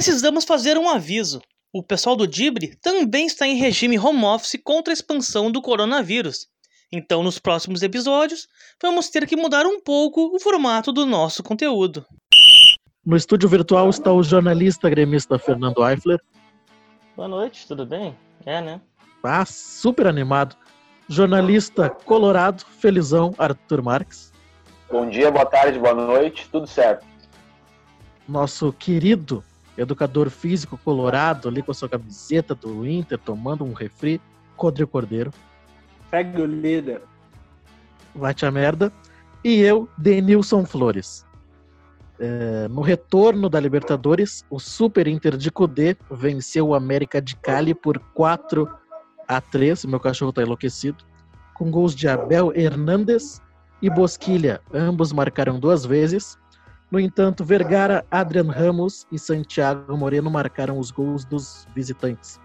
Precisamos fazer um aviso. O pessoal do Dibre também está em regime home office contra a expansão do coronavírus. Então, nos próximos episódios, vamos ter que mudar um pouco o formato do nosso conteúdo. No estúdio virtual está o jornalista gremista Fernando Eifler. Boa noite, tudo bem? É, né? Ah, super animado. Jornalista colorado, felizão, Arthur Marques. Bom dia, boa tarde, boa noite, tudo certo. Nosso querido educador físico colorado ali com a sua camiseta do Inter, tomando um refri, Rodrigo Cordeiro. Segue o líder. Vai te a merda. E eu, Denilson Flores. É, no retorno da Libertadores, o Super Inter de Cudê venceu o América de Cali por 4 a 3. Meu cachorro tá enlouquecido. Com gols de Abel Hernandes e Bosquilha. Ambos marcaram duas vezes. No entanto, Vergara, Adrian Ramos e Santiago Moreno marcaram os gols dos visitantes.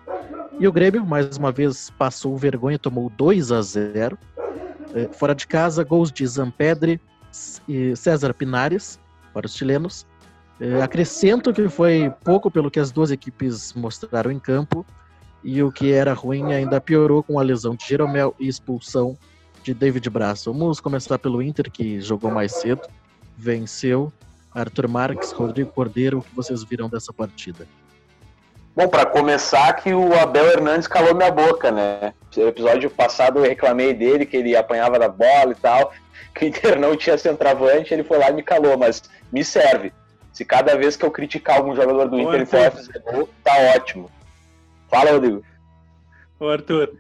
E o Grêmio, mais uma vez, passou vergonha, tomou 2 a 0. É, fora de casa, gols de Zampedre e César Pinares para os chilenos. É, acrescento que foi pouco pelo que as duas equipes mostraram em campo. E o que era ruim ainda piorou com a lesão de Jeromel e expulsão de David Braz. Vamos começar pelo Inter, que jogou mais cedo, venceu Arthur Marques, Rodrigo Cordeiro, o que vocês viram dessa partida? Bom, para começar, que o Abel Hernandes calou minha boca, né? No episódio passado eu reclamei dele, que ele apanhava da bola e tal, que o Inter não tinha centroavante, ele foi lá e me calou, mas me serve. Se cada vez que eu criticar algum jogador do Ô, Inter ele for fazer gol, tá ótimo. Fala, Rodrigo. Ô, Arthur,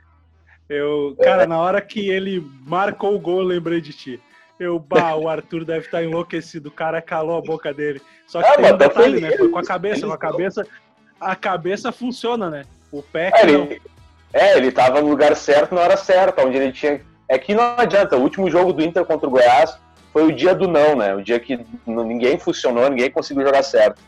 eu, cara, é. na hora que ele marcou o gol, eu lembrei de ti. Eu, bah, o Arthur deve estar enlouquecido, o cara calou a boca dele. Só que ah, tem um tá detalhe, né? Foi com a cabeça, com a cabeça. A cabeça funciona, né? O pé é, ele, é, ele tava no lugar certo na hora certa, onde ele tinha. É que não adianta, o último jogo do Inter contra o Goiás foi o dia do não, né? O dia que ninguém funcionou, ninguém conseguiu jogar certo.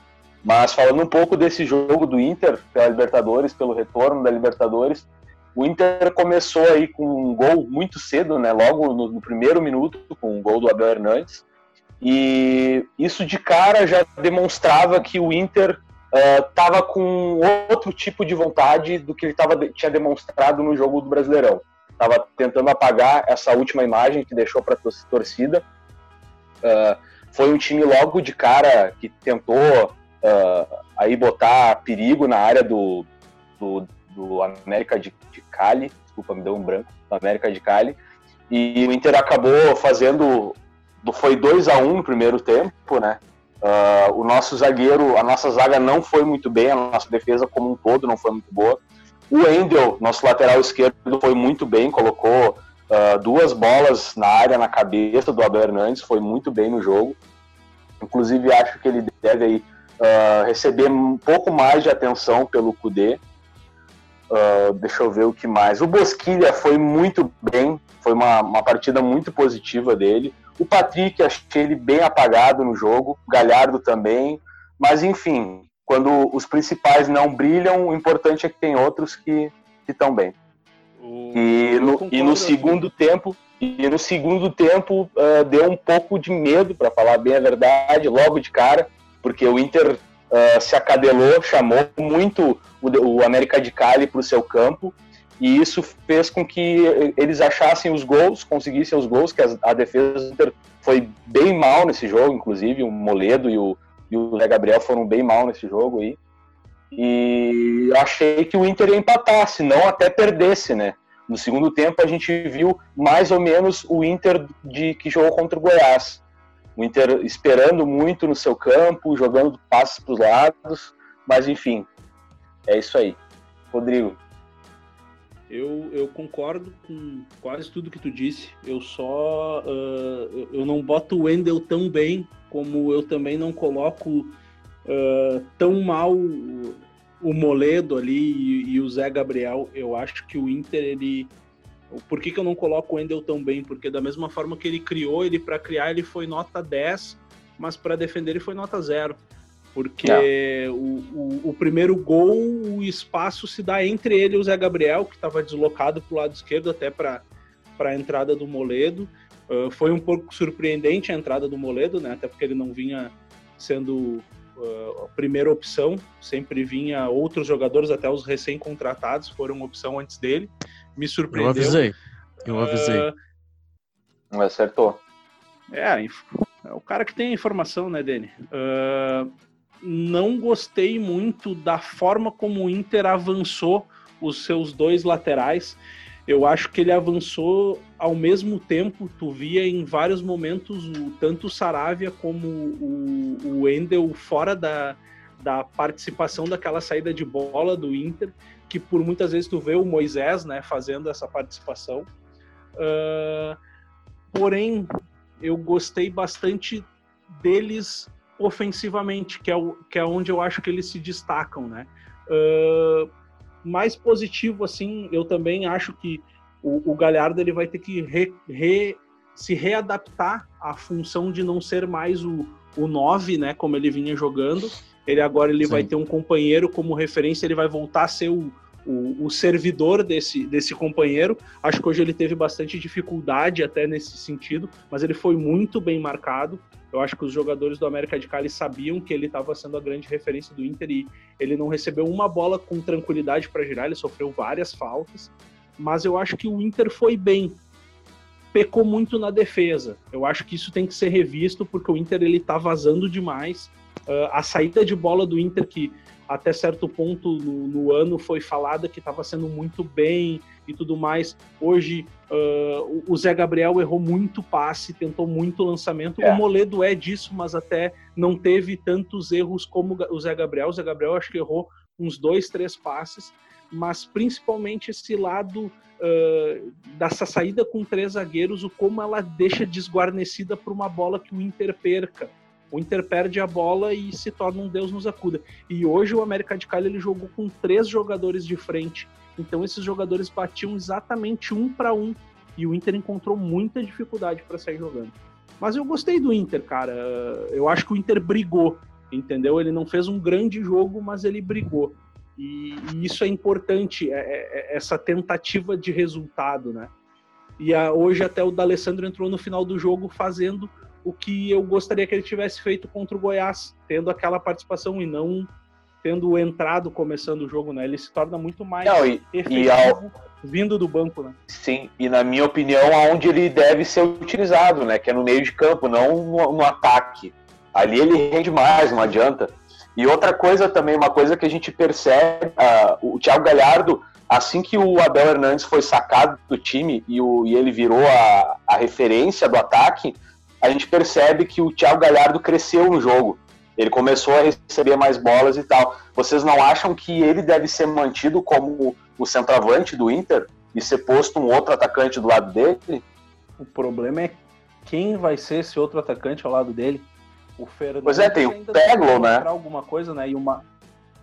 Mas falando um pouco desse jogo do Inter pela Libertadores, pelo retorno da Libertadores, o Inter começou aí com gol muito cedo, né? Logo no, no primeiro minuto, com um gol do Abel Hernandes. E isso de cara já demonstrava que o Inter estava uh, com outro tipo de vontade do que ele tava, tinha demonstrado no jogo do Brasileirão. Estava tentando apagar essa última imagem que deixou para a torcida. Uh, foi um time logo de cara que tentou uh, aí botar perigo na área do, do, do América de, de Cali, desculpa, me deu um branco, do América de Cali, e o Inter acabou fazendo, foi 2 a 1 um no primeiro tempo, né? Uh, o nosso zagueiro, a nossa zaga não foi muito bem, a nossa defesa como um todo não foi muito boa. O Endel, nosso lateral esquerdo, foi muito bem, colocou uh, duas bolas na área, na cabeça do Abel Hernandes, foi muito bem no jogo. Inclusive, acho que ele deve aí, uh, receber um pouco mais de atenção pelo Cudê. Uh, deixa eu ver o que mais. O Bosquilha foi muito bem, foi uma, uma partida muito positiva dele. O Patrick, achei ele bem apagado no jogo, Galhardo também. Mas, enfim, quando os principais não brilham, o importante é que tem outros que estão bem. O... E, no, e no segundo tempo, e no segundo tempo uh, deu um pouco de medo, para falar bem a verdade, logo de cara, porque o Inter uh, se acadelou, chamou muito o, o América de Cali para o seu campo, e isso fez com que eles achassem os gols, conseguissem os gols, que a, a defesa foi bem mal nesse jogo, inclusive o Moledo e o, e o Zé Gabriel foram bem mal nesse jogo aí. E achei que o Inter ia empatar, se não até perdesse, né? No segundo tempo a gente viu mais ou menos o Inter de que jogou contra o Goiás. O Inter esperando muito no seu campo, jogando passes para os lados, mas enfim, é isso aí. Rodrigo. Eu, eu concordo com quase tudo que tu disse. Eu só uh, eu não boto o Wendel tão bem como eu também não coloco uh, tão mal o Moledo ali e, e, o Zé Gabriel. Eu acho que o Inter ele por que, que eu não coloco o Endel tão bem? Porque da mesma forma que ele criou, ele para criar ele foi nota 10, mas para defender ele foi nota 0. Porque o, o, o, primeiro gol, o espaço se dá entre ele e o Zé Gabriel, que estava deslocado para o lado esquerdo até para a entrada do Moledo. Uh, foi um pouco surpreendente a entrada do Moledo, né? Até porque ele não vinha sendo uh, a primeira opção, sempre vinha outros jogadores, até os recém-contratados foram opção antes dele. Me surpreendeu. Eu avisei. Eu avisei. Uh, Acertou. É, é o cara que tem a informação, né, Dani? Uh, não gostei muito da forma como o Inter avançou os seus dois laterais. Eu acho que ele avançou ao mesmo tempo. Tu via em vários momentos o, tanto o Saravia como o, o Wendel fora da, da participação daquela saída de bola do Inter, que por muitas vezes tu vê o Moisés né, fazendo essa participação. Uh, porém, eu gostei bastante deles ofensivamente, que é, o, que é onde eu acho que eles se destacam, né? Uh, mais positivo, assim, eu também acho que o, o Galhardo ele vai ter que re, re, se readaptar à função de não ser mais o, o 9, né, como ele vinha jogando. Ele agora ele vai ter um companheiro como referência, ele vai voltar a ser o, o, o, servidor desse, desse companheiro. Acho que hoje ele teve bastante dificuldade até nesse sentido, mas ele foi muito bem marcado. Eu acho que os jogadores do América de Cali sabiam que ele estava sendo a grande referência do Inter e ele não recebeu uma bola com tranquilidade para girar, ele sofreu várias faltas, mas eu acho que o Inter foi bem. Pecou muito na defesa. Eu acho que isso tem que ser revisto porque o Inter ele tá vazando demais. Uh, a saída de bola do Inter que até certo ponto no, no ano foi falada que estava sendo muito bem e tudo mais. Hoje uh, o Zé Gabriel errou muito passe, tentou muito lançamento. É. O Moledo é disso, mas até não teve tantos erros como o Zé Gabriel. O Zé Gabriel acho que errou uns dois, três passes, mas principalmente esse lado uh, dessa saída com três zagueiros, o como ela deixa desguarnecida para uma bola que o Inter perca. O Inter perde a bola e se torna um Deus nos acuda. E hoje o América de Cali ele jogou com três jogadores de frente. Então esses jogadores batiam exatamente um para um. E o Inter encontrou muita dificuldade para sair jogando. Mas eu gostei do Inter, cara. Eu acho que o Inter brigou, entendeu? Ele não fez um grande jogo, mas ele brigou. E, e isso é importante, é, é, é essa tentativa de resultado, né? E a, hoje até o D'Alessandro entrou no final do jogo fazendo o que eu gostaria que ele tivesse feito contra o Goiás, tendo aquela participação e não tendo entrado começando o jogo, né? Ele se torna muito mais não, e, efetivo e ao... vindo do banco, né? Sim, e na minha opinião, aonde ele deve ser utilizado, né? Que é no meio de campo, não no, no ataque. Ali ele rende mais, não adianta. E outra coisa também, uma coisa que a gente percebe, uh, o Thiago Galhardo, assim que o Abel Hernandes foi sacado do time e, o, e ele virou a, a referência do ataque, a gente percebe que o Thiago Galhardo cresceu no jogo. Ele começou a receber mais bolas e tal. Vocês não acham que ele deve ser mantido como o centroavante do Inter e ser posto um outro atacante do lado dele? O problema é quem vai ser esse outro atacante ao lado dele. O Fernando. Pois é, tem o Peglo, né? alguma coisa, né? E uma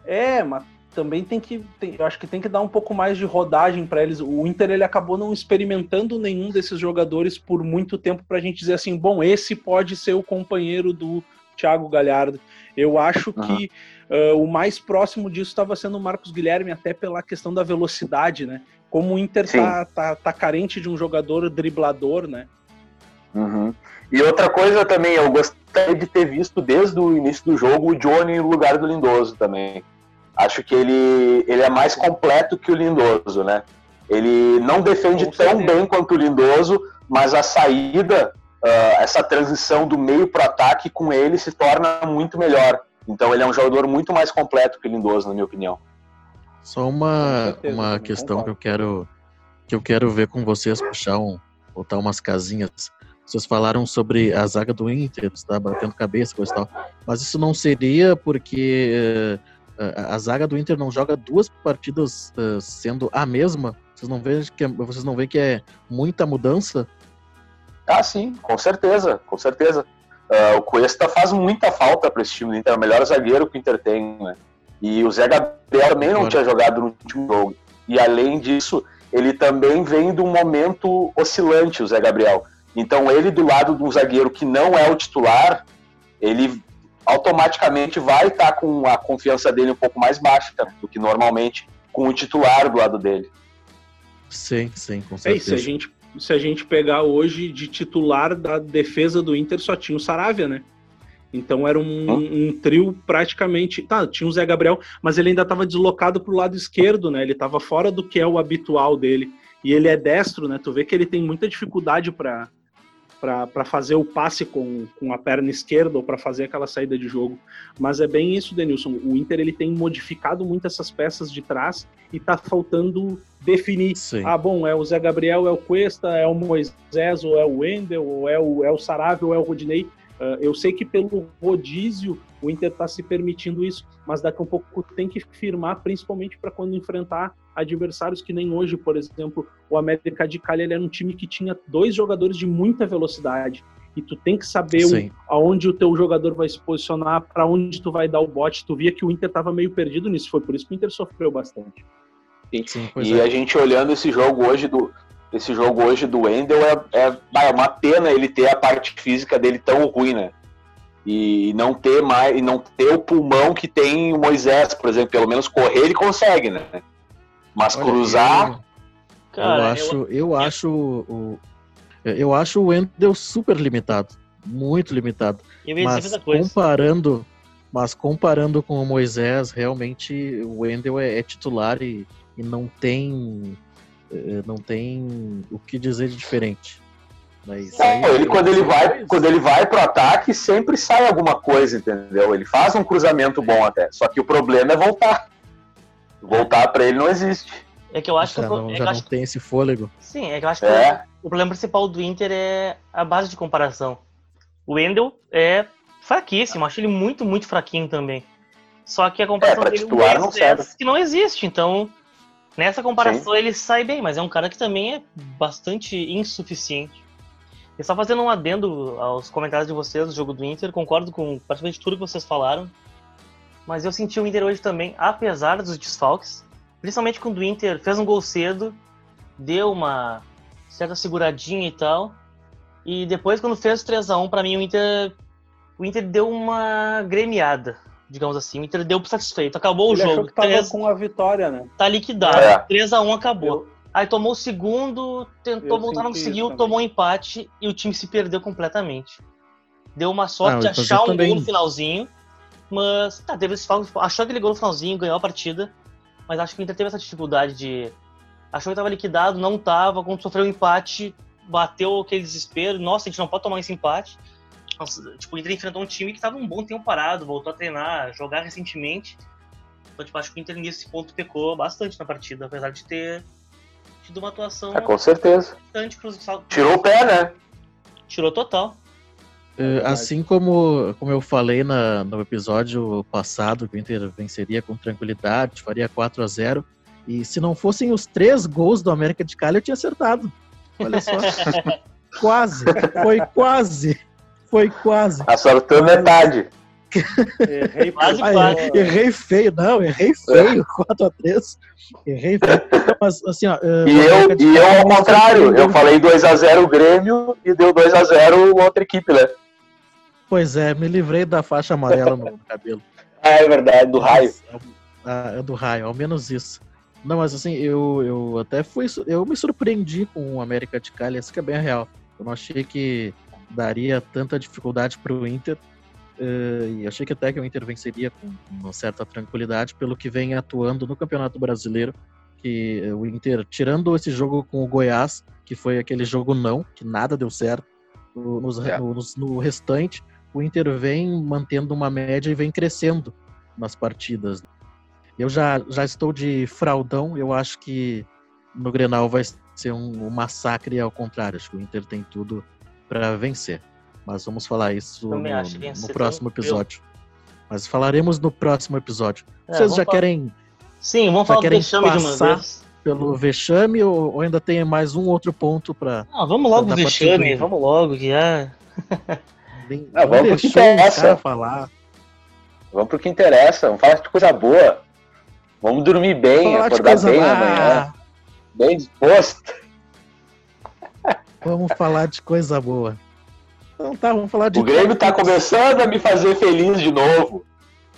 É, mas também tem que, tem, eu acho que tem que dar um pouco mais de rodagem para eles. O Inter ele acabou não experimentando nenhum desses jogadores por muito tempo para a gente dizer assim, bom, esse pode ser o companheiro do Thiago Galhardo. Eu acho uhum. que uh, o mais próximo disso estava sendo o Marcos Guilherme, até pela questão da velocidade, né? Como o Inter tá, tá, tá, carente de um jogador driblador, né? Uhum. E outra coisa também, eu gostaria de ter visto desde o início do jogo o Johnny no lugar do Lindoso também. Acho que ele, ele é mais completo que o Lindoso, né? Ele não defende tão bem quanto o Lindoso, mas a saída, uh, essa transição do meio para o ataque com ele se torna muito melhor. Então ele é um jogador muito mais completo que o Lindoso, na minha opinião. Só uma, certeza, uma questão que eu quero que eu quero ver com vocês, puxar um, botar umas casinhas. Vocês falaram sobre a zaga do Inter, está batendo cabeça, coisa e tal. Mas isso não seria porque uh, a, a, zaga do Inter não joga duas partidas uh, sendo a mesma? Vocês não veem que é, vocês não veem que é muita mudança? Ah, sim, com certeza, com certeza. Uh, o Cuesta faz muita falta para esse time do Inter, é o melhor zagueiro que o Inter tem, né? E o Zé Gabriel também não tinha jogado no último jogo. E além disso, ele também vem de um momento oscilante, o Zé Gabriel. Então ele do lado de um zagueiro que não é o titular, ele automaticamente vai estar tá com a confiança dele um pouco mais baixa do que normalmente com o titular do lado dele. Sim, sim, com certeza. É, se, a gente, se a gente pegar hoje de titular da defesa do Inter, só tinha o Saravia, né? Então era um, um, trio praticamente. Tá, tinha o Zé Gabriel, mas ele ainda estava deslocado para o lado esquerdo, né? Ele estava fora do que é o habitual dele. E ele é destro, né? Tu vê que ele tem muita dificuldade para para fazer o passe com, com a perna esquerda ou para fazer aquela saída de jogo. Mas é bem isso, Denilson. O Inter ele tem modificado muito essas peças de trás e tá faltando definir. Sim. Ah, bom, é o Zé Gabriel, é o Cuesta, é o Moisés, ou é o Wendel, ou é o, é o ou é o Rodinei. Uh, eu sei que pelo rodízio o Inter está se permitindo isso, mas daqui a um pouco tem que firmar, principalmente para quando enfrentar adversários que nem hoje, por exemplo, o América de Cali ele era um time que tinha dois jogadores de muita velocidade e tu tem que saber o, aonde o teu jogador vai se posicionar, para onde tu vai dar o bote. Tu via que o Inter estava meio perdido nisso, foi por isso que o Inter sofreu bastante. Sim, Sim e é. a gente olhando esse jogo hoje do esse jogo hoje do Wendel é, é, é uma pena ele ter a parte física dele tão ruim, né? E não ter mais, e não ter o pulmão que tem o Moisés, por exemplo, pelo menos correr ele consegue, né? Mas Olha, cruzar. Eu, Cara, eu acho, eu, eu acho o, eu acho o Wendel super limitado, muito limitado. mas comparando, mas comparando com o Moisés, realmente o Wendel é, é titular e, e não tem não tem o que dizer de diferente. Mas não, ele quando ele vai quando ele vai pro ataque sempre sai alguma coisa, entendeu? Ele faz um cruzamento bom até. Só que o problema é voltar. Voltar para ele não existe. É que eu acho já que. Não, é já não acho... tem esse fôlego. Sim, é que eu acho que é. o problema principal do Inter é a base de comparação. O Wendel é fraquíssimo, acho ele muito, muito fraquinho também. Só que a comparação é, dele titular, não serve. que não existe, então nessa comparação Sim. ele sai bem, mas é um cara que também é bastante insuficiente. E só fazendo um adendo aos comentários de vocês do jogo do Inter, concordo com praticamente tudo que vocês falaram. Mas eu senti o Inter hoje também, apesar dos desfalques, principalmente quando o Inter fez um gol cedo, deu uma certa seguradinha e tal. E depois, quando fez 3 a 1 para mim o Inter o Inter deu uma gremiada, digamos assim. O Inter deu por satisfeito. Acabou Ele o jogo. Achou que tava 3... com a vitória, né? Tá liquidado. É. 3 a 1 acabou. Eu... Aí tomou o segundo, tentou voltar, não conseguiu, tomou um empate e o time se perdeu completamente. Deu uma sorte ah, de achar um também... gol no finalzinho, mas tá, teve esse achou aquele gol no finalzinho, ganhou a partida, mas acho que o Inter teve essa dificuldade de. Achou que tava liquidado, não tava, quando sofreu um empate, bateu aquele desespero, nossa, a gente não pode tomar esse empate. Nossa, tipo, o Inter enfrentou um time que tava um bom tempo parado, voltou a treinar, jogar recentemente. Então, tipo, acho que o Inter nesse ponto pecou bastante na partida, apesar de ter tido uma atuação. É, com certeza. Tirou o pé, né? Tirou total. É, assim como, como eu falei na, no episódio passado, que o Inter venceria com tranquilidade, faria 4 a 0 E se não fossem os três gols do América de Cali, eu tinha acertado. Olha só. quase. Foi quase. Foi quase. Acertou metade. Errei, quase, quase. errei feio, não, errei feio, 4x3. Errei feio. Mas, assim, ó, eh, e eu, e eu ao contrário, eu falei 2x0 o Grêmio e deu 2x0 outra equipe, né? Pois é, me livrei da faixa amarela no cabelo. Ah, é verdade, do raio. Ah, é do raio, ao menos isso. Não, mas assim, eu, eu até fui. Eu me surpreendi com o América de Cali, isso que é bem real. Eu não achei que daria tanta dificuldade para o Inter. Uh, e achei que até que o Inter venceria com uma certa tranquilidade pelo que vem atuando no Campeonato Brasileiro. Que o Inter, tirando esse jogo com o Goiás, que foi aquele jogo não, que nada deu certo, no, é. no, no restante, o Inter vem mantendo uma média e vem crescendo nas partidas. Eu já, já estou de fraudão, eu acho que no Grenal vai ser um, um massacre ao contrário. Acho que o Inter tem tudo para vencer. Mas vamos falar isso no, no próximo episódio. Mas falaremos no próximo episódio. É, Vocês já falar... querem. Sim, vamos falar do vexame de uma vez. Pelo vexame ou, ou, ainda tem mais um outro ponto para. Ah, vamos logo pro vexame, vamos logo, que já. Bem, ah, vamos pro que interessa. Falar. Vamos pro que interessa, vamos falar de coisa boa. Vamos dormir bem, acordar bem lá. amanhã. Bem disposto. Vamos falar de coisa boa. Então tá, vamos falar de. O Grêmio tá começando a me fazer feliz de novo.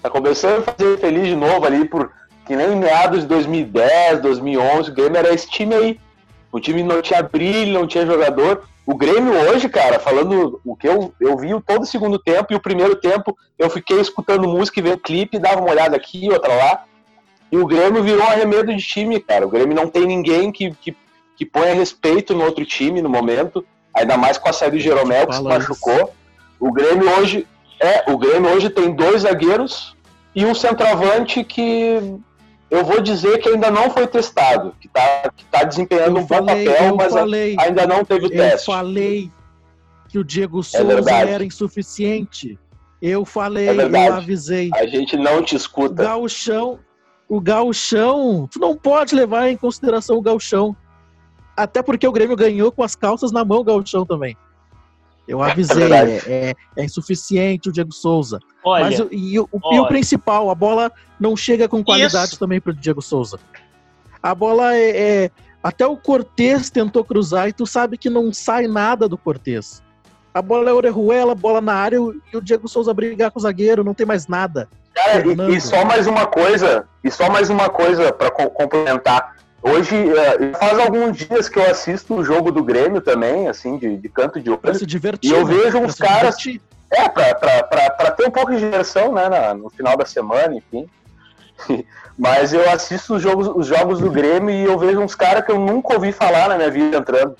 Tá começando a fazer feliz de novo ali por que nem meados de 2010, 2011. O Grêmio era esse time aí. O time não tinha brilho, não tinha jogador. O Grêmio hoje, cara, falando o que eu, eu vi todo o segundo tempo e o primeiro tempo eu fiquei escutando música e vendo clipe, dava uma olhada aqui, outra lá. E o Grêmio virou um arremedo de time, cara. O Grêmio não tem ninguém que, que, que ponha respeito no outro time no momento, ainda mais com a saída do Jeromel que se machucou. O Grêmio hoje é, o Grêmio hoje tem dois zagueiros e um centroavante que eu vou dizer que ainda não foi testado, que está que tá desempenhando eu um falei, bom papel, mas falei, ainda não teve o teste. Eu falei que o Diego é Souza é era insuficiente. Eu falei, é eu avisei. A gente não te escuta. O gauchão, o gauchão, tu não pode levar em consideração o gauchão. Até porque o Grêmio ganhou com as calças na mão o gauchão também. Eu é avisei, é, é, é, insuficiente o Diego Souza. Olha, Mas o, e, o, e o principal, a bola não chega com qualidade isso. também para o Diego Souza. A bola é, é, Até o Cortez tentou cruzar e tu sabe que não sai nada do Cortez. A bola é Orejuela, bola na área e o Diego Souza brigar com o zagueiro, não tem mais nada. Cara, e, e, só mais uma coisa, e só mais uma coisa para complementar. Hoje, é, faz alguns dias que eu assisto o jogo do Grêmio também, assim, de, de canto de olho. Pra se divertir. E eu vejo uns caras. É, pra, pra, pra, pra, ter um pouco de diversão, né, na, no final da semana, enfim. Mas eu assisto os jogos, os jogos do Grêmio e eu vejo uns caras que eu nunca ouvi falar na minha vida entrando.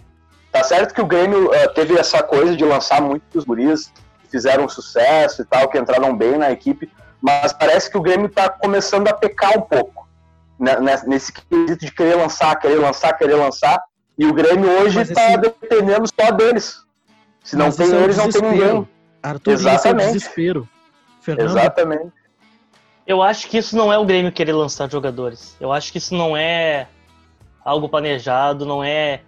Tá certo que o Grêmio uh, teve essa coisa de lançar muitos guris que fizeram sucesso e tal, que entraram bem na equipe, mas parece que o Grêmio tá começando a pecar um pouco. Né, nesse quesito de querer lançar, querer lançar, querer lançar. E o Grêmio hoje está esse... dependendo só deles. Se não Mas tem é eles, não tem ninguém. Arthur, Exatamente. é o desespero. Fernando. Exatamente. Eu acho que isso não é o Grêmio querer lançar jogadores. Eu acho que isso não é algo planejado, não é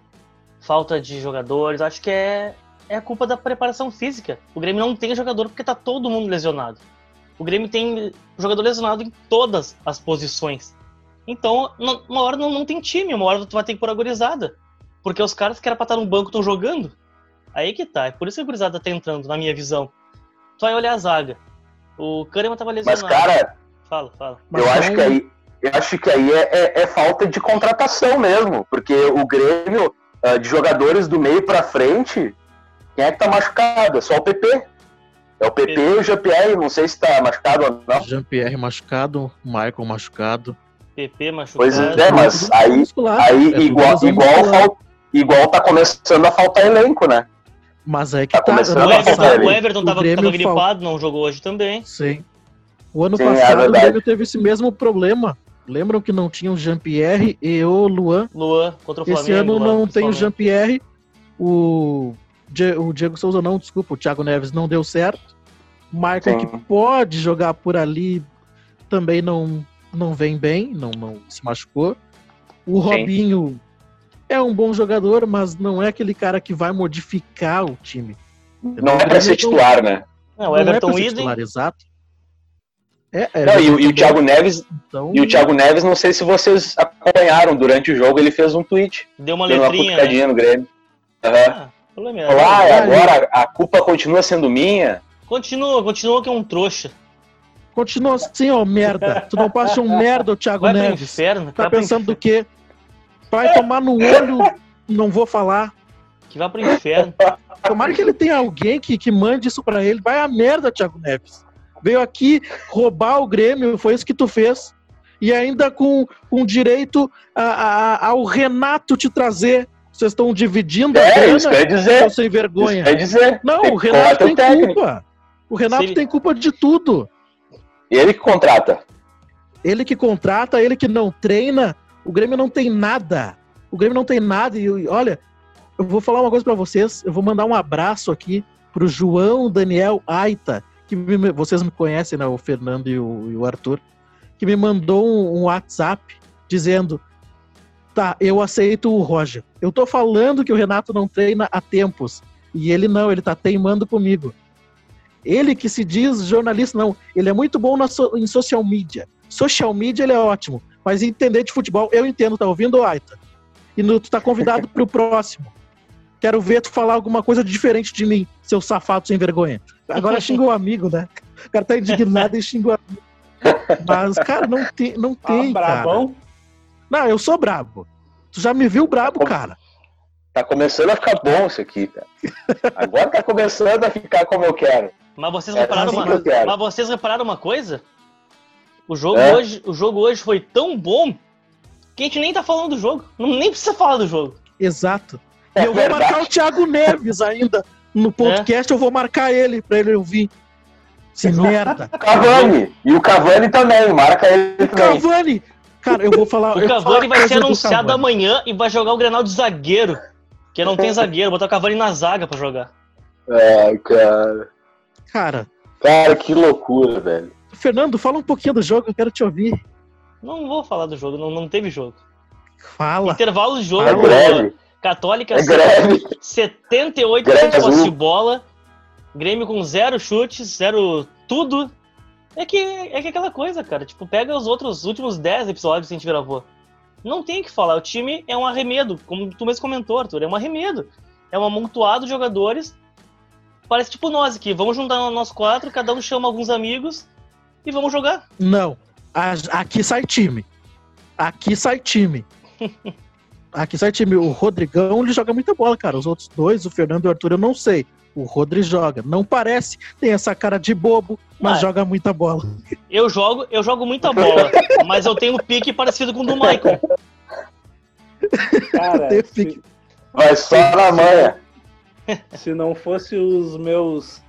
falta de jogadores. Eu acho que é, é a culpa da preparação física. O Grêmio não tem jogador porque tá todo mundo lesionado. O Grêmio tem jogador lesionado em todas as posições. Então, uma hora não, não tem time, uma hora tu vai ter que pôr a gurizada. Porque os caras que eram pra estar no banco estão jogando. Aí que tá. É por isso que a gurizada tá entrando, na minha visão. Tu vai olhar a zaga. O Kahneman tava lesionado. Mas, cara. Fala, fala. Eu Mas acho que aí. Eu acho que aí é, é, é, falta de contratação mesmo, porque o Grêmio, uh, de jogadores do meio para frente, quem é que tá machucado? É só o PP. É o PP e o Jean-Pierre, não sei se tá machucado ou não. Jean-Pierre machucado, Michael machucado. PP machucado. Pois é, mas aí, aí é igual, igual, igual tá começando a faltar elenco, né? Mas é que tá. tá começando o, Everton, o Everton tava, o tava gripado, não jogou hoje também. Sim. O ano Sim, é passado é o Grêmio teve esse mesmo problema. Lembram que não tinha o Jean-Pierre e o Luan? Luan contra o Flamengo. Esse ano não tem o Jean-Pierre. O, o Diego Souza não, desculpa, o Thiago Neves não deu certo. O Michael, Sim. que pode jogar por ali, também não, não vem bem, não, não se machucou. O Sim. Robinho é um bom jogador, mas não é aquele cara que vai modificar o time. Não é para ser titular, né? Não, o Everton não é titular, exato. É, é não, e, o, e o Thiago Neves, então... e o Thiago Neves, não sei se vocês acompanharam durante o jogo, ele fez um tweet. Deu uma letrinha, uma né? no Grêmio. Uhum. Ah, Olá, agora a culpa continua sendo minha. Continua, continua que é um trouxa. Continua assim, ó, merda. Tu não passa um merda, o Thiago vai Neves. Pro inferno, tá pensando do quê? Vai tomar no olho, não vou falar. Que vai pro inferno. Tomara que ele tenha alguém que, que mande isso pra ele. Vai a merda, Thiago Neves. Veio aqui roubar o Grêmio, foi isso que tu fez. E ainda com, com direito a, a, ao Renato te trazer. Vocês estão dividindo é, a grana. Isso quer dizer. Sem vergonha. Isso quer dizer. Não, o Renato tem culpa. O Renato tem culpa de tudo. Ele que contrata. Ele que contrata, ele que não treina. O Grêmio não tem nada. O Grêmio não tem nada. E olha, eu vou falar uma coisa para vocês. Eu vou mandar um abraço aqui pro João Daniel Aita, que me, vocês me conhecem, né? O Fernando e o, e o Arthur, que me mandou um, um WhatsApp dizendo: tá, eu aceito o Roger. Eu tô falando que o Renato não treina há tempos. E ele não, ele tá teimando comigo. Ele que se diz jornalista, não. Ele é muito bom so, em social media. Social media ele é ótimo. Mas entender de futebol, eu entendo, tá ouvindo, Aita? E no, tu tá convidado pro próximo. Quero ver tu falar alguma coisa diferente de mim, seu safado sem vergonha. Agora xingou o amigo, né? O cara tá indignado e xingou o amigo. Mas, cara, não tem, não tem, ah, cara. Não, eu sou brabo. Tu já me viu brabo, cara. Tá começando a ficar bom isso aqui, cara. Agora tá começando a ficar como eu quero. Mas vocês é repararam, assim uma, mas vocês repararam uma coisa? O jogo, é? hoje, o jogo hoje foi tão bom que a gente nem tá falando do jogo. Não, nem precisa falar do jogo. Exato. É e eu verdade. vou marcar o Thiago Neves ainda. No podcast é? eu vou marcar ele pra ele ouvir. Se merda. Cavani. E o Cavani também, marca ele o também. Cavani. Cara, eu vou falar. O Cavani vai ser anunciado amanhã e vai jogar o Grenal de zagueiro. Que não tem zagueiro, botar o Cavani na zaga pra jogar. Ai, cara. Cara. Cara, que loucura, velho. Fernando, fala um pouquinho do jogo, eu quero te ouvir. Não vou falar do jogo, não, não teve jogo. Fala. Intervalo de jogo. É greve. Católica é greve. 78 greve de posse de bola. Grêmio com zero chutes, zero tudo. É que é que é aquela coisa, cara. Tipo, pega os outros últimos 10 episódios que a gente gravou. Não tem o que falar. O time é um arremedo, como tu mesmo comentou, Arthur. É um arremedo. É um amontoado de jogadores. Parece tipo nós aqui. Vamos juntar nós quatro, cada um chama alguns amigos e vamos jogar. Não. Aqui sai time. Aqui sai time. Aqui sai time. O Rodrigão, ele joga muita bola, cara. Os outros dois, o Fernando e o Arthur, eu não sei. O Rodri joga. Não parece, tem essa cara de bobo, mas ah, joga muita bola. Eu jogo, eu jogo muita bola, mas eu tenho um pique parecido com o do Michael. Cara. Vai só na manha. Se não fosse os meus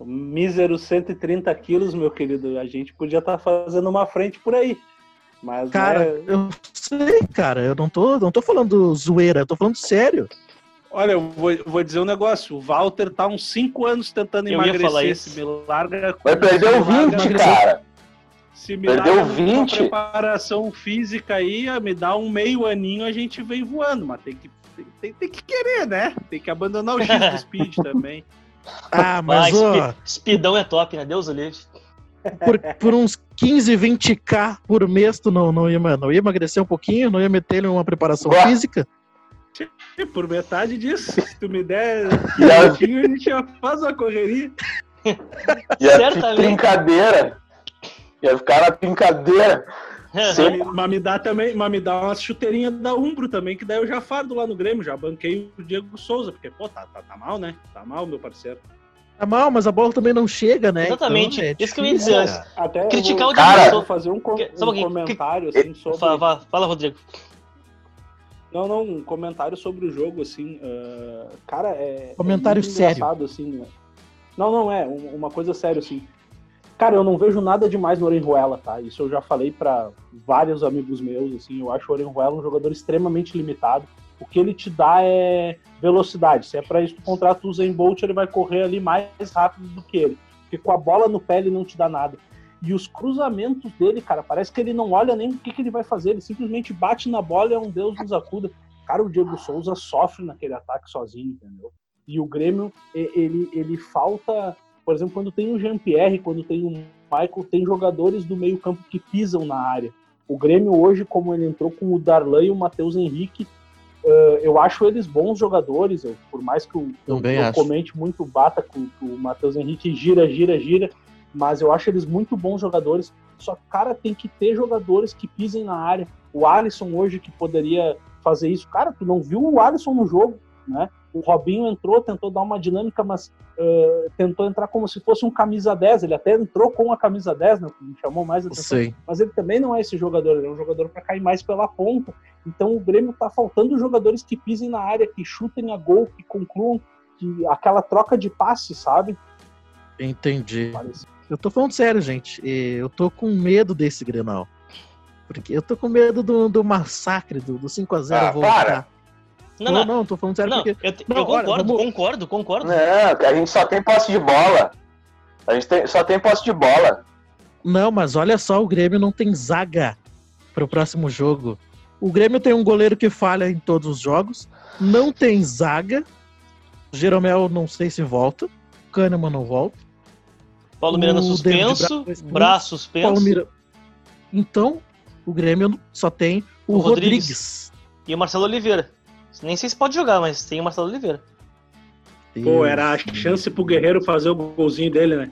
míseros 130 quilos, meu querido, a gente podia estar tá fazendo uma frente por aí. Mas, cara, é... eu sei, cara, eu não tô, não tô falando zoeira, eu tô falando sério. Olha, eu vou, vou dizer um negócio. O Walter tá uns 5 anos tentando eu emagrecer. Se me larga. Vai perder o 20, cara. Se me Perdeu 20. preparação física aí, me dá um meio aninho, a gente vem voando. Mas tem que, tem, tem que querer, né? Tem que abandonar o X do Speed também. Ah, mas ah, ó... Speedão é top, né? Deus o livre. Por, por, uns 15, 20k por mês, tu não, não, ia, não ia emagrecer um pouquinho? Não ia meter ele uma preparação Ué? física? Por metade disso, se tu me der um pouquinho, a gente já faz uma correria. Ia ficar brincadeira. Ia ficar na brincadeira. Mas me dá também, mas me dá uma chuteirinha da Umbro também, que daí eu já fardo lá no Grêmio, já banquei o Diego Souza, porque, pô, tá, tá, tá mal, né? Tá mal, meu parceiro. Tá mal, mas a bola também não chega, né? Exatamente. Então, é isso que eu ia dizer. É, até Criticar vou, o Diego Souza. fazer um, com, um comentário, assim, sobre... Fala, fala, Rodrigo. Não, não, um comentário sobre o jogo, assim. Uh, cara, é. Comentário é sério. Assim, né? Não, não, é. Uma coisa séria, assim. Cara, eu não vejo nada demais no Orenjuela, tá? Isso eu já falei para vários amigos meus, assim. Eu acho o Orenjuela um jogador extremamente limitado. O que ele te dá é velocidade. Se é para isso que tu contrata o Zen Bolt, ele vai correr ali mais rápido do que ele. Porque com a bola no pé ele não te dá nada. E os cruzamentos dele, cara, parece que ele não olha nem o que, que ele vai fazer, ele simplesmente bate na bola e é um Deus nos acuda. Cara, o Diego Souza sofre naquele ataque sozinho, entendeu? E o Grêmio, ele, ele falta, por exemplo, quando tem o Jean-Pierre, quando tem o Michael, tem jogadores do meio-campo que pisam na área. O Grêmio hoje, como ele entrou com o Darlan e o Matheus Henrique, uh, eu acho eles bons jogadores, eu, por mais que o, eu, eu comente muito, bata com, com o Matheus Henrique gira, gira, gira, mas eu acho eles muito bons jogadores. Só que, cara, tem que ter jogadores que pisem na área. O Alisson hoje que poderia fazer isso. Cara, tu não viu o Alisson no jogo, né? O Robinho entrou, tentou dar uma dinâmica, mas uh, tentou entrar como se fosse um camisa 10. Ele até entrou com a camisa 10, né? Que me chamou mais atenção. Sei. Mas ele também não é esse jogador, ele é um jogador para cair mais pela ponta. Então o Grêmio tá faltando jogadores que pisem na área, que chutem a gol, que concluam que aquela troca de passe, sabe? Entendi. Parece. Eu tô falando sério, gente. Eu tô com medo desse Grenal. Porque eu tô com medo do, do massacre, do, do 5x0 ah, voltar. Para. Não, não, não, tô falando sério não, porque. Eu, não, eu concordo, olha, vamos... concordo, concordo. Não, a gente só tem posse de bola. A gente tem, só tem posse de bola. Não, mas olha só, o Grêmio não tem zaga pro próximo jogo. O Grêmio tem um goleiro que falha em todos os jogos, não tem zaga. Jeromel não sei se volta, Kahneman não volta. Paulo Miranda suspenso, braço suspenso. Mira... Então, o Grêmio só tem o, o Rodrigues. Rodrigues. E o Marcelo Oliveira. Nem sei se pode jogar, mas tem o Marcelo Oliveira. Pô, era a chance pro Guerreiro fazer o golzinho dele, né?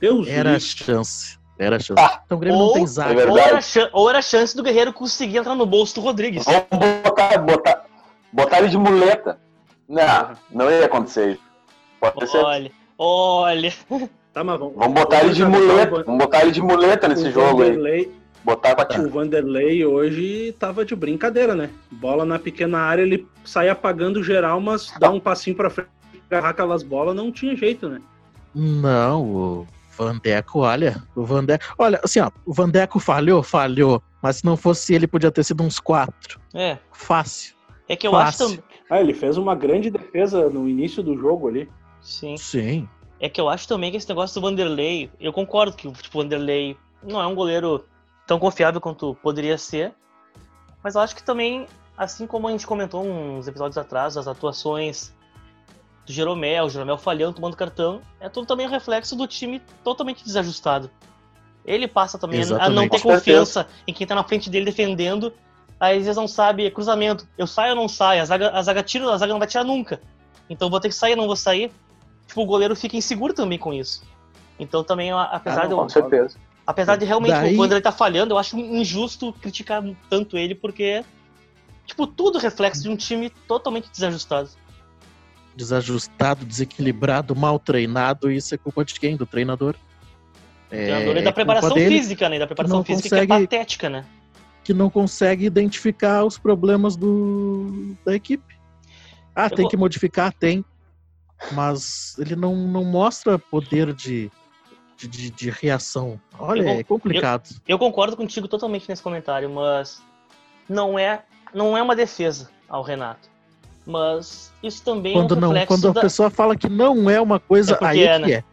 Deus Era a chance. Era a chance. Ah, então o Grêmio ou, não tem zaga. É ou, era ou era a chance do Guerreiro conseguir entrar no bolso do Rodrigues. Vamos botar, botar, Botar ele de muleta. Não, não ia acontecer isso. Pode ser. Olha, olha. Tá, mas vamos, vamos botar ele de muleta. Vamos botar ele de muleta nesse jogo aí. Botar pra O Vanderlei hoje tava de brincadeira, né? Bola na pequena área, ele sai apagando geral, mas dá um passinho pra frente, agarrar aquelas bolas, não tinha jeito, né? Não, o Vandeco, olha, o Vandeco, olha, assim, ó, o Vandeco falhou, falhou, mas se não fosse ele, podia ter sido uns quatro. É. Fácil. É que eu Fácil. acho também. Ah, ele fez uma grande defesa no início do jogo ali. Sim. Sim. É que eu acho também que esse negócio do Vanderlei, eu concordo que tipo, o Vanderlei não é um goleiro tão confiável quanto poderia ser, mas eu acho que também, assim como a gente comentou uns episódios atrás, as atuações do Jeromel, o Jeromel falhando, tomando cartão, é tudo também um reflexo do time totalmente desajustado. Ele passa também Exatamente. a não ter confiança em quem tá na frente dele defendendo, aí às vezes não sabe, cruzamento, eu saio ou não saio, a zaga, a zaga tira, a zaga não vai tirar nunca. Então vou ter que sair, não vou sair tipo, o goleiro fica inseguro também com isso. Então também, apesar ah, não, de. Com certeza. Apesar de realmente Daí... quando ele tá falhando, eu acho injusto criticar tanto ele, porque, tipo, tudo reflexo de um time totalmente desajustado. Desajustado, desequilibrado, mal treinado, isso é culpa de quem? Do treinador. É, treinador é da preparação física, né? Da preparação física consegue, que é patética, né? Que não consegue identificar os problemas do, da equipe. Ah, eu tem vou... que modificar? Tem mas ele não, não mostra poder de, de, de reação. Olha, eu, é complicado. Eu, eu, concordo contigo totalmente nesse comentário, mas não é, não é uma defesa ao Renato. Mas isso também quando é um não, Quando da... a pessoa fala que não é uma coisa, é aí é, que né? é.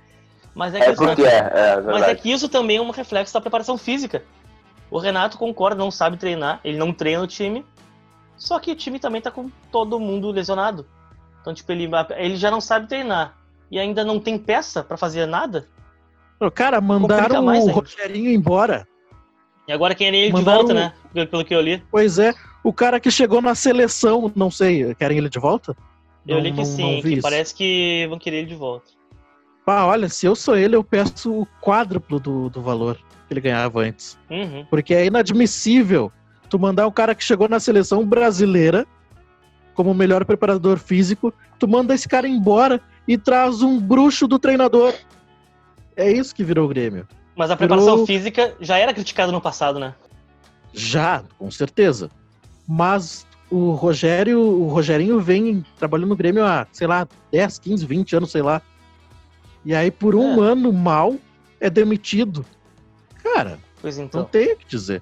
Mas é, que, é porque é, é mas é que isso também é um reflexo da preparação física. O Renato concorda, não sabe treinar, ele não treina o time, só que o time também tá com todo mundo lesionado. Então, tipo, ele, ele já não sabe treinar. E ainda não tem peça para fazer nada. Cara, mandaram o ainda. Rogerinho embora. E agora querem ele mandaram... de volta, né? Pelo que eu li. Pois é. O cara que chegou na seleção, não sei, querem ele de volta? Eu não, li que não, sim, não que parece que vão querer ele de volta. Ah, olha, se eu sou ele, eu peço o quádruplo do, do valor que ele ganhava antes. Uhum. Porque é inadmissível tu mandar um cara que chegou na seleção brasileira como o melhor preparador físico, tu manda esse cara embora e traz um bruxo do treinador. É isso que virou o Grêmio. Mas a preparação virou... física já era criticada no passado, né? Já, com certeza. Mas o Rogério, o Rogerinho vem trabalhando no Grêmio há, sei lá, 10, 15, 20 anos, sei lá. E aí, por um é. ano mal, é demitido. Cara, então. não tenho o que dizer.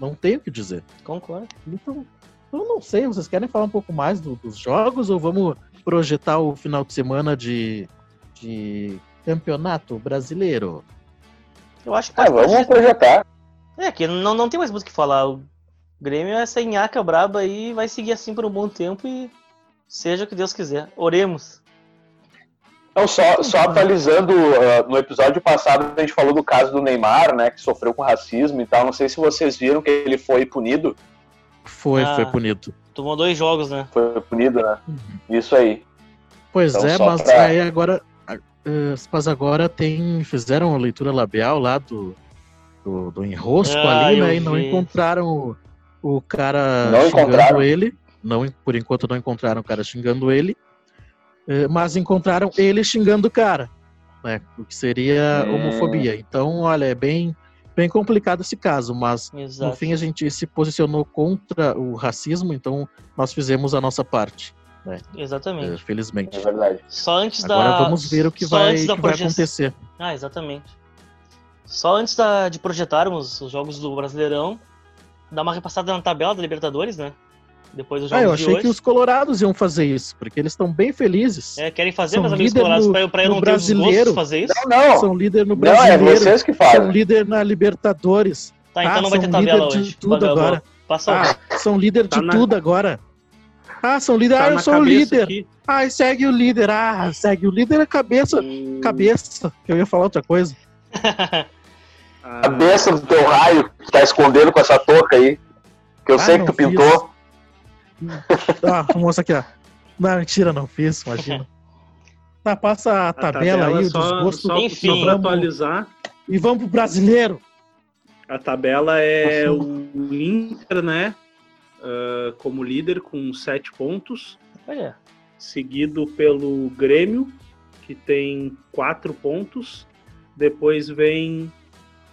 Não tenho o que dizer. Concordo. Então, eu não sei, vocês querem falar um pouco mais do, dos jogos ou vamos projetar o final de semana de, de campeonato brasileiro? Eu acho que ah, vamos projetar. É, que não, não tem mais muito o que falar. O Grêmio é essa nhaca braba aí vai seguir assim por um bom tempo e seja o que Deus quiser. Oremos. Não, só, só atualizando, uh, no episódio passado a gente falou do caso do Neymar, né, que sofreu com racismo e tal. Não sei se vocês viram que ele foi punido foi, ah, foi punido. Tomou dois jogos, né? Foi punido, né? Uhum. Isso aí. Pois então, é, mas pra... aí agora. Uh, mas agora tem. Fizeram a leitura labial lá do, do, do enrosco ah, ali, né? E não encontraram o, o cara não xingando encontraram. ele. Não, por enquanto não encontraram o cara xingando ele. Uh, mas encontraram ele xingando o cara. Né, o que seria hum. homofobia. Então, olha, é bem bem complicado esse caso, mas Exato. no fim a gente se posicionou contra o racismo, então nós fizemos a nossa parte. Né? Exatamente. É, felizmente. É verdade. Só antes Agora da. vamos ver o que, vai, que vai acontecer. Ah, exatamente. Só antes da, de projetarmos os jogos do Brasileirão, dar uma repassada na tabela da Libertadores, né? Depois dos jogos ah, eu achei que os colorados iam fazer isso, porque eles estão bem felizes. É, querem fazer, São meus amigos colorados, no, pra, pra eu não brasileiro. ter fazer isso? Não, não. São líder no brasileiro. Não, é vocês que fazem. São líder na Libertadores. Tá, então ah, não vai ter tabela líder hoje. de tudo agora. Passa ah, são líder tá de na... tudo agora. Ah, são líder. Tá ah, eu sou o líder. Aqui. Ah, segue o líder. Ah, segue o líder é cabeça. Hum... Cabeça. Eu ia falar outra coisa. cabeça do teu raio que tá escondendo com essa touca aí. Que eu ah, sei que tu fiz. pintou. Ah, vou mostrar aqui, ó. Não, mentira, não fiz, imagina. Tá, passa a tabela, a tabela aí, só, o desgosto. Só, Enfim, só pra atualizar. E vamos pro brasileiro. A tabela é o Inter, né? Uh, como líder com sete pontos. Olha. Seguido pelo Grêmio, que tem quatro pontos. Depois vem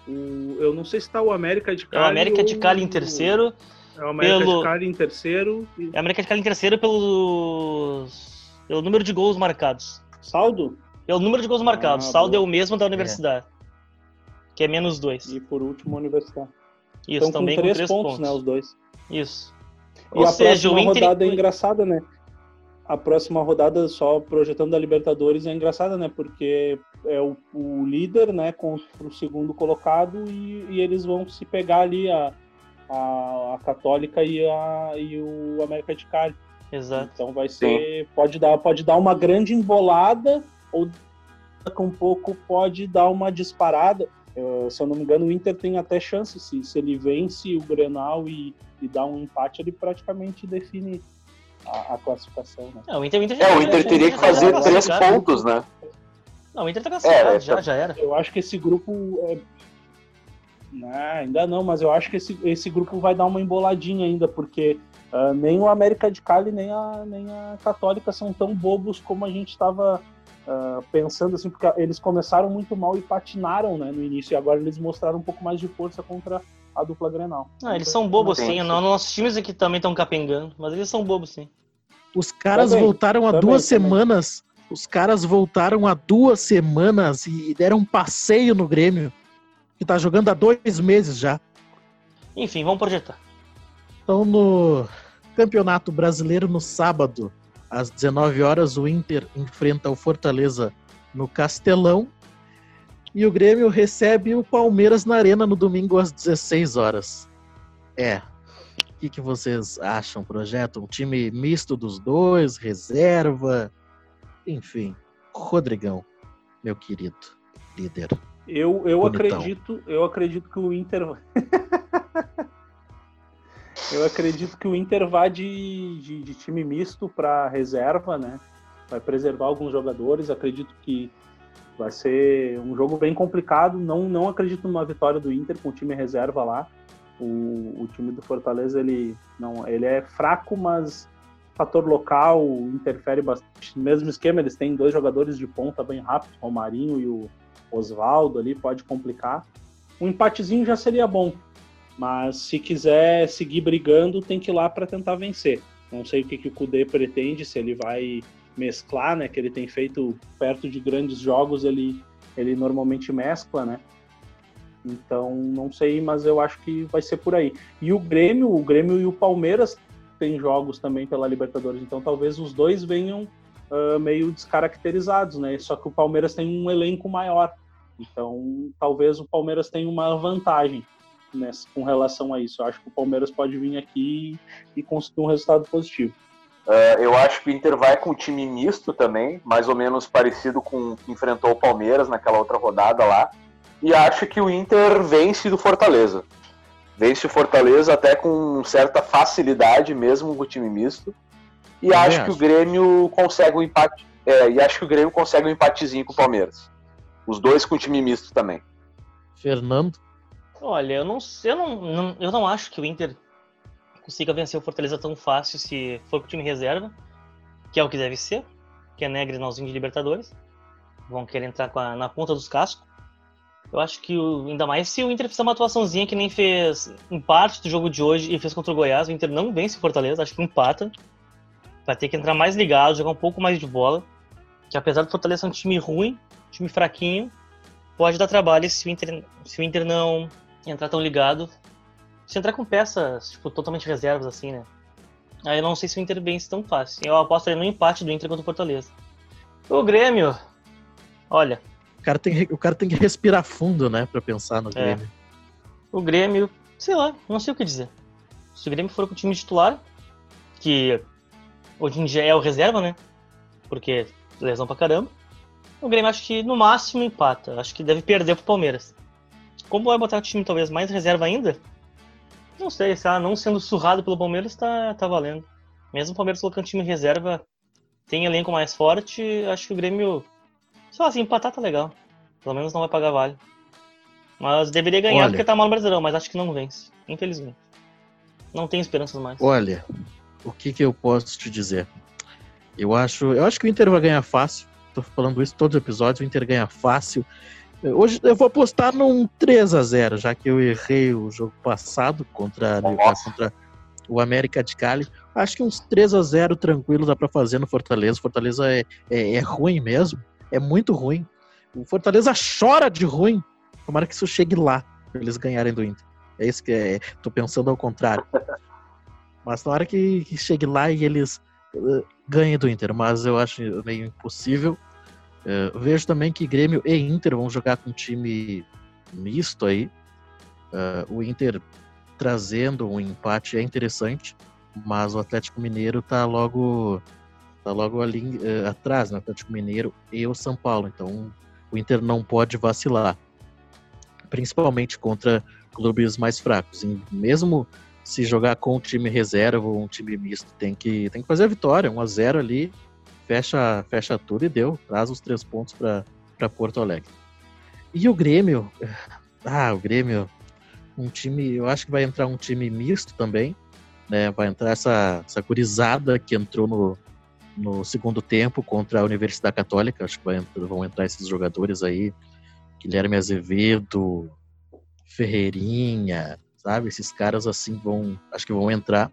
o. Eu não sei se está o América de Cali. É o América de Cali em terceiro. É o América pelo... de Cali em terceiro. É o América de Cali em terceiro pelos... pelo número de gols marcados. Saldo? Pelo número de gols marcados. Ah, Saldo boa. é o mesmo da Universidade. É. Que é menos dois. E por último, a Universidade. Isso, então, também com três, com três pontos, pontos, né? Os dois. Isso. E Ou a seja, próxima o Inter... rodada é engraçada, né? A próxima rodada, só projetando a Libertadores, é engraçada, né? Porque é o, o líder, né, contra o segundo colocado e, e eles vão se pegar ali a, a, a, Católica e, a, e o América de Cali. Exato. Então vai ser. Pode dar, pode dar uma grande embolada, ou com um pouco pode dar uma disparada. Uh, se eu não me engano, o Inter tem até chance. Se, se ele vence o Grenal e, e dá um empate, ele praticamente define a, a classificação. Né? É, o Inter, o Inter, é, o Inter teria que fazer três pontos, né? Não, o Inter tá classificado, é, já, tá... já era. Eu acho que esse grupo. É... Não, ainda não, mas eu acho que esse, esse grupo vai dar uma emboladinha ainda, porque uh, nem o América de Cali nem a, nem a Católica são tão bobos como a gente estava uh, pensando, assim, porque eles começaram muito mal e patinaram né, no início, e agora eles mostraram um pouco mais de força contra a dupla Grenal. Ah, eles são bobos sim, não, nossos times aqui também estão capengando, mas eles são bobos sim. Os caras também, voltaram há duas também. semanas os caras voltaram há duas semanas e deram um passeio no Grêmio, que tá jogando há dois meses já. Enfim, vamos projetar. Então, no Campeonato Brasileiro, no sábado, às 19 horas, o Inter enfrenta o Fortaleza no Castelão. E o Grêmio recebe o Palmeiras na Arena no domingo às 16 horas. É. O que, que vocês acham, projeto? Um time misto dos dois, reserva? Enfim, Rodrigão, meu querido líder. Eu, eu acredito, eu acredito que o Inter Eu acredito que o Inter vai de, de, de time misto para reserva, né? Vai preservar alguns jogadores. Acredito que vai ser um jogo bem complicado. Não, não acredito numa vitória do Inter com o time reserva lá. O, o time do Fortaleza ele não, ele é fraco, mas fator local interfere bastante. Mesmo esquema, eles têm dois jogadores de ponta bem rápido, o Marinho e o Oswaldo ali, pode complicar. Um empatezinho já seria bom, mas se quiser seguir brigando, tem que ir lá para tentar vencer. Não sei o que, que o Kudê pretende, se ele vai mesclar, né? Que ele tem feito perto de grandes jogos, ele, ele normalmente mescla, né? Então, não sei, mas eu acho que vai ser por aí. E o Grêmio, o Grêmio e o Palmeiras tem jogos também pela Libertadores, então talvez os dois venham uh, meio descaracterizados, né? Só que o Palmeiras tem um elenco maior, então talvez o Palmeiras tenha uma vantagem nessa, com relação a isso. Eu acho que o Palmeiras pode vir aqui e conseguir um resultado positivo. Uh, eu acho que o Inter vai com um time misto também, mais ou menos parecido com o que enfrentou o Palmeiras naquela outra rodada lá. E acho que o Inter vence do Fortaleza vence o Fortaleza até com certa facilidade, mesmo com o time misto. E acho, acho, que o Grêmio consegue um empate. É, e acho que o Grêmio consegue um empatezinho com o Palmeiras. Os dois com o time misto também. Fernando? Olha, eu não, eu não, não, eu não acho que o Inter consiga vencer o Fortaleza tão fácil se for com o time reserva, que é o que deve ser, que é né, Grenalzinho de Libertadores. Vão querer entrar a, na ponta dos cascos. Eu acho que o, ainda mais se o Inter fizer uma atuaçãozinha que nem fez em parte do jogo de hoje e fez contra o Goiás, o Inter não vence o Fortaleza, acho que empata. Vai ter que entrar mais ligado, jogar um pouco mais de bola. Que apesar do Fortaleza ser um time ruim, time fraquinho, pode dar trabalho se o Inter, se o Inter não entrar tão ligado. Se entrar com peças, tipo, totalmente reservas, assim, né? Aí eu não sei se o Inter vence tão fácil. Eu aposto no empate do Inter contra o Fortaleza. O Grêmio, olha, o cara tem, o cara tem que respirar fundo, né, pra pensar no é. Grêmio. O Grêmio, sei lá, não sei o que dizer. Se o Grêmio for com o time titular, que hoje em dia é o reserva, né? Porque lesão pra caramba. O Grêmio acho que no máximo empata. Acho que deve perder pro Palmeiras. Como vai botar o time talvez mais reserva ainda? Não sei, se ela não sendo surrado pelo Palmeiras, tá, tá valendo. Mesmo o Palmeiras colocando time reserva, tem elenco mais forte, acho que o Grêmio só assim, empatar tá legal. Pelo menos não vai pagar vale. Mas deveria ganhar Olha, porque tá mal no Brasileirão, mas acho que não vence, infelizmente. Não tem esperanças mais. Olha, o que, que eu posso te dizer? Eu acho, eu acho que o Inter vai ganhar fácil. Tô falando isso todos os episódios, o Inter ganha fácil. Hoje eu vou apostar num 3 a 0 já que eu errei o jogo passado contra, contra o América de Cali. Acho que uns 3 a 0 tranquilo dá para fazer no Fortaleza. Fortaleza é, é, é, ruim mesmo, é muito ruim. O Fortaleza chora de ruim. Tomara que isso chegue lá, pra eles ganharem do Inter. É isso que é. Tô pensando ao contrário. Mas na hora que, que chegue lá e eles uh, ganhem do Inter, mas eu acho meio impossível. Uh, vejo também que Grêmio e Inter vão jogar com um time misto aí. Uh, o Inter trazendo um empate é interessante, mas o Atlético Mineiro tá logo tá logo ali uh, atrás, né? Atlético Mineiro e o São Paulo. Então o Inter não pode vacilar, principalmente contra clubes mais fracos. E mesmo se jogar com um time reserva ou um time misto, tem que tem que fazer a vitória, 1 a 0 ali, fecha fecha tudo e deu, traz os três pontos para Porto Alegre. E o Grêmio, ah, o Grêmio um time, eu acho que vai entrar um time misto também, né? Vai entrar essa, essa gurizada que entrou no, no segundo tempo contra a Universidade Católica, acho que vai, vão entrar esses jogadores aí, Guilherme Azevedo, Ferreirinha, sabe? Esses caras assim vão, acho que vão entrar.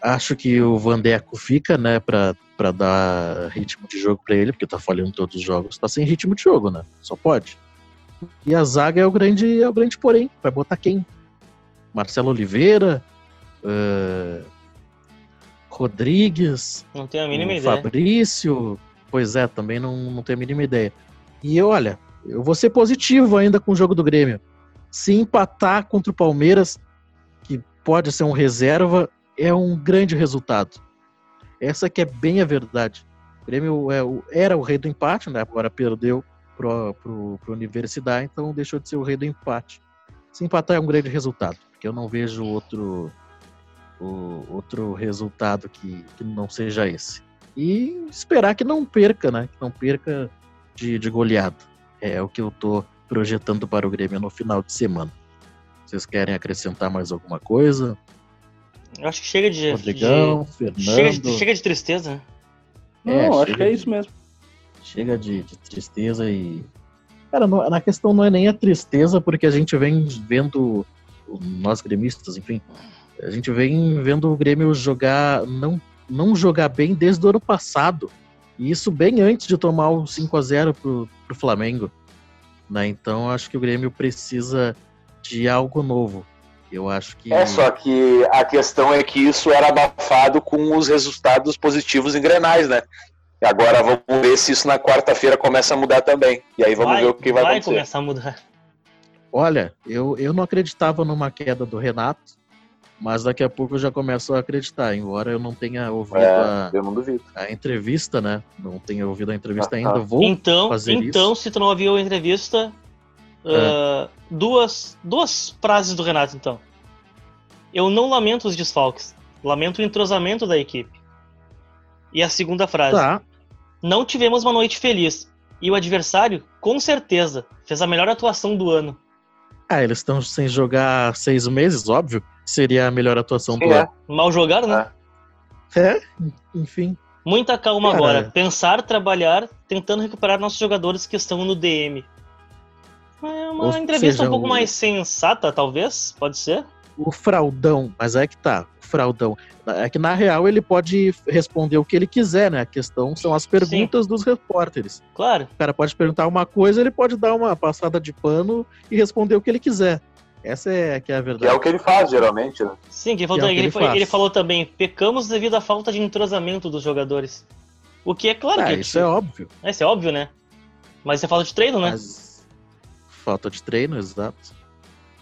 Acho que o Vandeco fica, né, para dar ritmo de jogo para ele, porque tá falhando todos os jogos, tá sem ritmo de jogo, né? Só pode. E a zaga é o grande, é o grande porém. Vai botar quem? Marcelo Oliveira, uh, Rodrigues, não tenho a mínima ideia. Fabrício, pois é, também não, não tenho a mínima ideia. E olha, eu vou ser positivo ainda com o jogo do Grêmio. Se empatar contra o Palmeiras, que pode ser um reserva, é um grande resultado. Essa que é bem a verdade. O Grêmio é, era o rei do empate, né? agora perdeu pro, pro, pro Universidade, então deixou de ser o rei do empate. Se empatar é um grande resultado, porque eu não vejo outro, o, outro resultado que, que não seja esse. E esperar que não perca, né? Que não perca de, de goleado. É o que eu tô projetando para o Grêmio no final de semana. Vocês querem acrescentar mais alguma coisa? Eu acho que chega de. Rodrigão, de, Fernando. Chega de, chega de tristeza. Não, é, acho que é isso mesmo. Chega de, de tristeza e. Cara, não, na questão não é nem a tristeza, porque a gente vem vendo, nós gremistas, enfim, a gente vem vendo o Grêmio jogar, não, não jogar bem desde o ano passado. E isso bem antes de tomar o 5 a 0 pro, pro Flamengo. Né? Então acho que o Grêmio precisa de algo novo. Eu acho que. É, só que a questão é que isso era abafado com os resultados positivos em Grenais, né? E agora vamos ver se isso na quarta-feira começa a mudar também. E aí vamos vai, ver o que vai, vai acontecer. Vai começar a mudar. Olha, eu, eu não acreditava numa queda do Renato, mas daqui a pouco eu já começo a acreditar, embora eu não tenha ouvido é, a, eu não a entrevista, né? Não tenha ouvido a entrevista ainda, vou então, fazer então, isso. se tu não ouviu a entrevista, uh, duas, duas frases do Renato, então. Eu não lamento os desfalques, lamento o entrosamento da equipe. E a segunda frase. Tá. Não tivemos uma noite feliz. E o adversário, com certeza, fez a melhor atuação do ano. Ah, eles estão sem jogar seis meses, óbvio. Seria a melhor atuação do É. ano. Mal jogaram, né? É, enfim. Muita calma Cara. agora. Pensar, trabalhar, tentando recuperar nossos jogadores que estão no DM. É uma Ou entrevista seja, um pouco o- mais sensata, talvez? Pode ser? O fraudão, mas é que tá, o fraudão. É que na real ele pode responder o que ele quiser, né? A questão são as perguntas dos repórteres. Claro. O cara pode perguntar uma coisa, ele pode dar uma passada de pano e responder o que ele quiser. Essa é que é a Que é verdade. o que ele faz, geralmente, né? Sim, que ele, falou, Que é que ele, ele ele falou também, pecamos devido à falta de entrosamento dos jogadores. O que é claro Ah, que isso é óbvio. Isso é óbvio, né? Mas isso é falta de treino, né? Mas falta de treino, exato.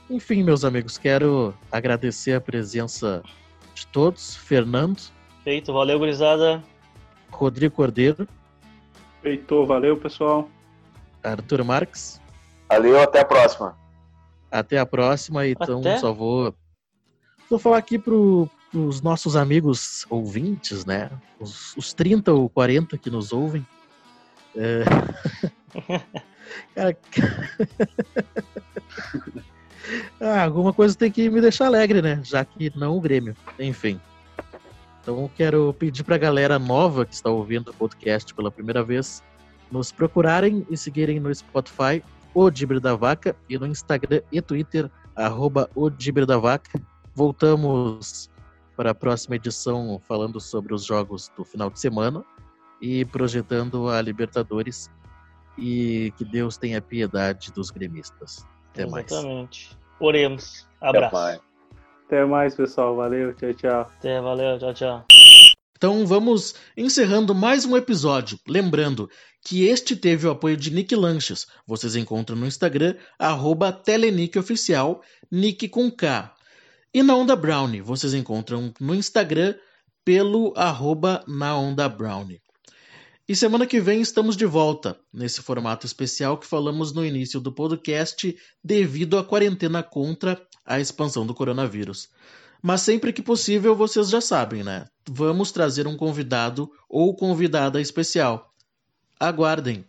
Enfim, meus amigos, quero agradecer a presença de todos. Fernando, Feito, valeu, gurizada. Rodrigo Cordeiro, Feitou, valeu, pessoal. Arthur Marques. Valeu, até a próxima. Até a próxima. Então, Até? só vou, vou falar aqui pro, pros nossos amigos ouvintes, né? Os, os 30 ou 40 que nos ouvem. É... Cara, ah, alguma coisa tem que me deixar alegre, né? Já que não o Grêmio. Enfim. Então quero pedir pra galera nova que está ouvindo o podcast pela primeira vez nos procurarem e seguirem no Spotify o Dibre da Vaca e no Instagram e Twitter arroba o Dibre da Vaca. Voltamos para a próxima edição falando sobre os jogos do final de semana e projetando a Libertadores e que Deus tenha piedade dos gremistas. Até Exatamente. mais. Oremos. Abraço. Até mais. Até mais, pessoal. Valeu. Tchau, tchau. Até, valeu. Tchau, tchau. Então vamos encerrando mais um episódio. Lembrando que este teve o apoio de Nick Lanches. Vocês encontram no Instagram, arroba TeleNickOficial, Nick com K. E na Onda Brownie, vocês encontram no Instagram pelo arroba na Onda Brownie. E semana que vem estamos de volta, nesse formato especial que falamos no início do podcast, devido à quarentena contra a expansão do coronavírus. Mas sempre que possível, vocês já sabem, né? Vamos trazer um convidado ou convidada especial. Aguardem!